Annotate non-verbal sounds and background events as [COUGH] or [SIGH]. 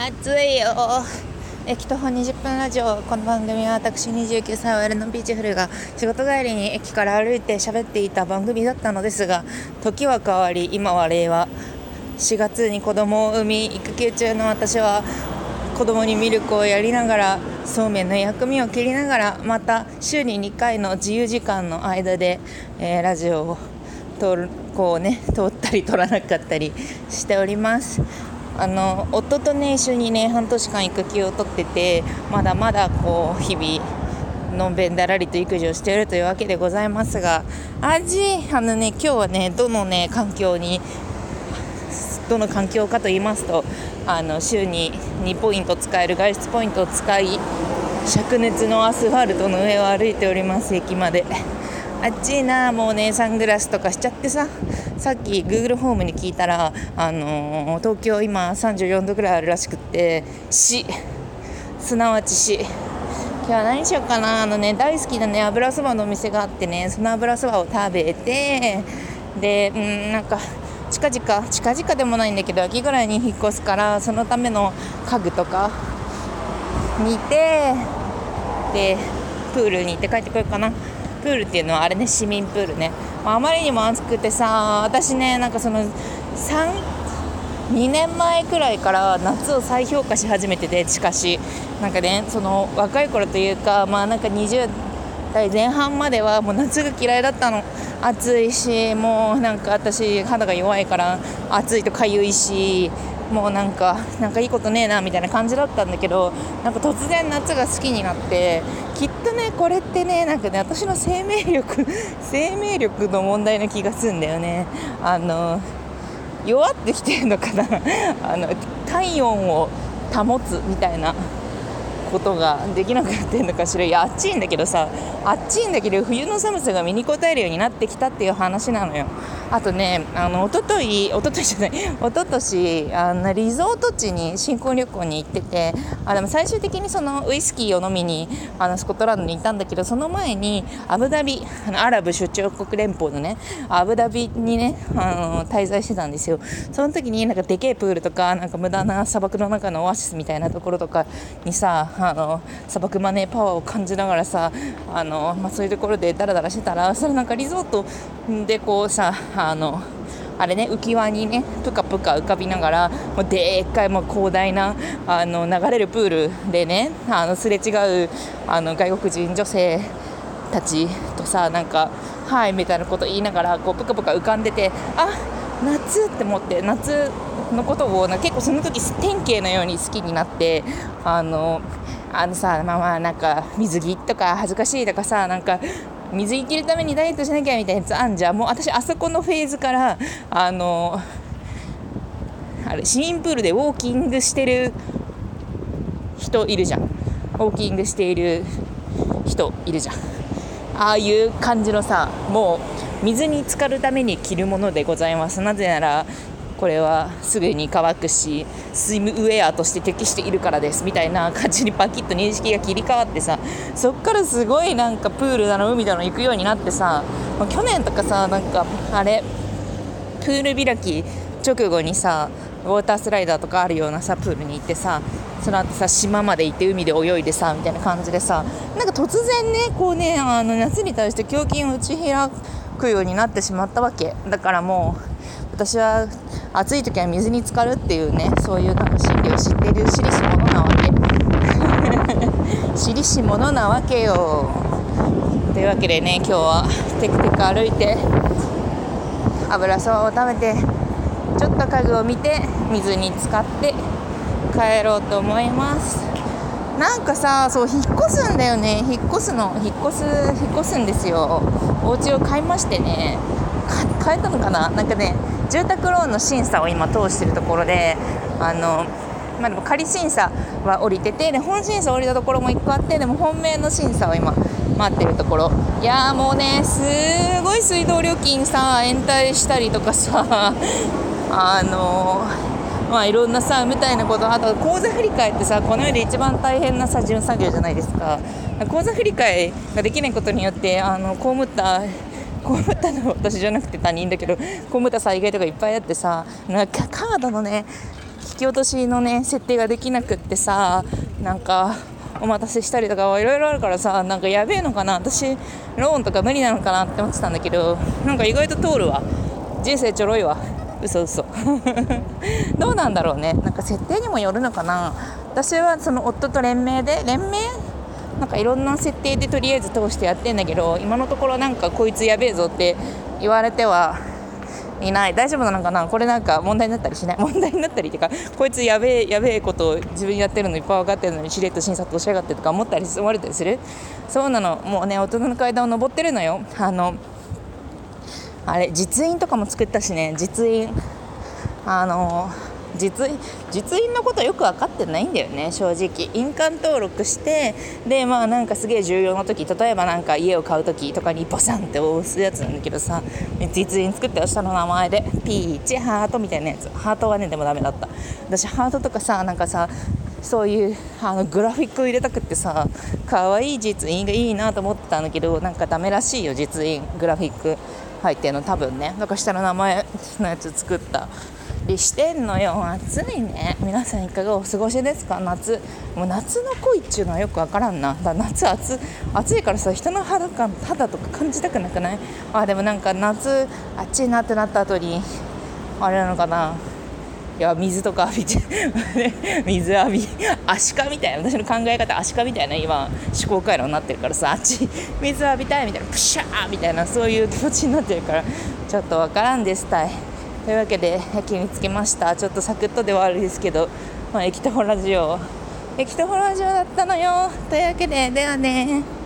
暑いよ。駅徒歩20分ラジオ。この番組は私29歳 OL のビーチフルが仕事帰りに駅から歩いて喋っていた番組だったのですが時は変わり今は令和。4月に子供を産み育休中の私は子供にミルクをやりながらそうめんの薬味を切りながらまた週に2回の自由時間の間で、えー、ラジオを通るこうね通ったり通らなかったりしております。あの夫とね一緒にね半年間育休を取っててまだまだこう日々のんべんだらりと育児をしているというわけでございますが味あのね今日はねどのね環境にどの環境かと言いますとあの週に2ポイント使える外出ポイントを使い灼熱のアスファルトの上を歩いております駅まで。あっちいなもうねサングラスとかしちゃってささっき Google ホームに聞いたら、あのー、東京今34度ぐらいあるらしくって死すなわち死今日は何しようかなあのね大好きなね油そばのお店があってねその油そばを食べてでうんなんか近々近々でもないんだけど秋ぐらいに引っ越すからそのための家具とか見てでプールに行って帰ってこようかな。プールっていうのはあれね市民プールね、まあ、あまりにも暑くてさ私ねなんかその2年前くらいから夏を再評価し始めててしかしなんかねその若い頃というかまあなんか20代前半まではもう夏が嫌いだったの。暑いしもうなんか私肌が弱いから暑いとかゆいしもうなんかなんかいいことねえなみたいな感じだったんだけどなんか突然夏が好きになってきっとねこれってねなんかね私の生命力 [LAUGHS] 生命力の問題な気がするんだよね。あの弱ってきてるのかな。あの体温を保つみたいな。ことができなくなってるのかしら。いやあっちいんだけどさあっちいんだけど冬の寒さが身に応えるようになってきたっていう話なのよ。あとねあの一昨日一昨日じゃない一昨年あのリゾート地に新婚旅行に行っててあでも最終的にそのウイスキーを飲みにあのスコットランドに行ったんだけどその前にアブダビあのアラブ首長国連邦のねアブダビにねあの滞在してたんですよ。その時になんかでけえプールとかなんか無駄な砂漠の中のオアシスみたいなところとかにさあの砂漠マネーパワーを感じながらさあの、まあ、そういうところでダラダラしてたらそれなんかリゾートでこうさあのあれね浮き輪にねぷかぷか浮かびながらもうでっかいもう広大なあの流れるプールでねあのすれ違うあの外国人女性たちとさなんか「はい」みたいなこと言いながらこうぷかぷか浮かんでてあっ夏って思って夏のことを結構その時典型のように好きになってあのあのさまあまあなんか水着とか恥ずかしいとかさなんか水着着るためにダイエットしなきゃみたいなやつあんじゃもう私あそこのフェーズからあのあれ市民プールでウォーキングしてる人いるじゃん。ウォーキングしている人いるじゃん。ああいう感じのさもう水に浸かるために着るものでございます。なぜならこれはすぐに乾くしスイムウェアとして適しているからです。みたいな感じにパキッと認識が切り替わってさ [LAUGHS] そっからすごいなんかプールだの海だの行くようになってさ去年とかさなんかあれプール開き直後にさウォータースライダーとかあるようなさプールに行ってさその後さ島まで行って海で泳いでさみたいな感じでさなんか突然ねこうねあの夏に対して胸筋を打ち開くくようになってしまったわけ。だからもう私は暑い時は水に浸かるっていうねそういうなんか心理を知っているしりし者なわけ。[LAUGHS] しりし者なわけよ。というわけでね今日はテクテク歩いて油そばを食べてちょっと家具を見て水に浸かって帰ろうと思います。なんかさそう引っ越すんだよね。引っ越すの。引っ越す引っ越すんですよ。お家を買いましてね。変えたのかな？なんかね住宅ローンの審査を今通してるところであのまあ、でも仮審査は降りててで本審査降りたところも1個あってでも本命の審査を今待ってるところ。いやーもうねすごい水道料金さ延滞したりとかさ [LAUGHS] あのまあいろんなさみたいなことあと口座振り替えってさこの世で一番大変なさ順作業じゃないですか。口座振り替えができないことによってあの被った被ったの私じゃなくて他人だけど被った災害とかいっぱいあってさなんかカードのね引き落としのね設定ができなくってさなんかお待たせしたりとかいろいろあるからさなんかやべえのかな私ローンとか無理なのかなって思ってたんだけどなんか意外と通るわ。人生ちょろいわ。嘘嘘。[LAUGHS] どうなんだろうね。なんか設定にもよるのかな。私はその夫と連名で連名？なんかいろんな設定でとりあえず通してやってんだけど今のところなんかこいつやべえぞって言われてはいない。大丈夫なのかな？これなんか問題になったりしない？[LAUGHS] 問題になったりっていうかこいつやべえやべえことを自分やってるのいっぱい分かってるのにしれっと診察をしやがってとか思ったり思われたりする？そうなの。もうね大人の階段を上ってるのよ。あのあれ実印とかも作ったしね。実印。あの実実印のことよく分かってないんだよね正直。印鑑登録してでまあなんかすげえ重要な時例えばなんか家を買う時とかにボサンって押すやつなんだけどさ実印作って下の名前でピーチハートみたいなやつ。ハートはねでもダメだった。私ハートとかさなんかさそういうあのグラフィックを入れたくってさ可愛い実印がいいなと思ってたんだけどなんかダメらしいよ実印グラフィック。入ってるの多分ね。だから下の名前のやつ作ったりしてんのよ。暑いね皆さんいかがお過ごしですか？夏。もう夏の恋っていうのはよくわからんな。だ夏暑暑いからさ人の肌感肌とか感じたくなくない？あでもなんか夏暑いなってなった後にあれなのかな？いや水とか浴びて水浴びアシカみたいな私の考え方アシカみたいな今思考回路になってるからさあっち水浴びたいみたいなプシャーみたいなそういう気持ちになってるからちょっとわからんです。たいというわけで駅に着きました。ちょっとサクッとではあるんですけど、まあ、駅とホラジオ駅とホラジオだったのよ。というわけでではね。